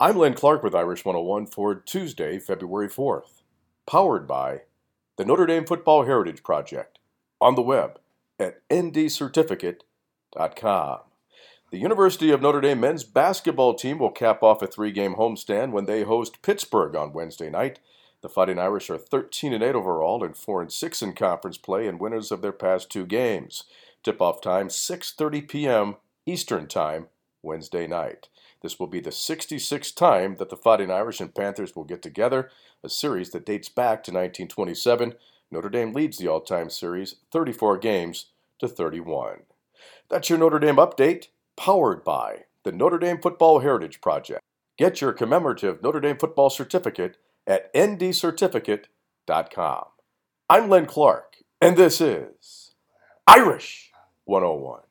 I'm Len Clark with Irish 101 for Tuesday, February 4th. Powered by the Notre Dame Football Heritage Project on the web at ndcertificate.com. The University of Notre Dame men's basketball team will cap off a three game homestand when they host Pittsburgh on Wednesday night. The Fighting Irish are 13 and 8 overall and 4 and 6 in conference play and winners of their past two games. Tip-off time 6:30 p.m. Eastern Time Wednesday night. This will be the 66th time that the Fighting Irish and Panthers will get together, a series that dates back to 1927. Notre Dame leads the all-time series 34 games to 31. That's your Notre Dame update, powered by the Notre Dame Football Heritage Project. Get your commemorative Notre Dame football certificate at ndcertificate.com. I'm Len Clark, and this is Irish 101.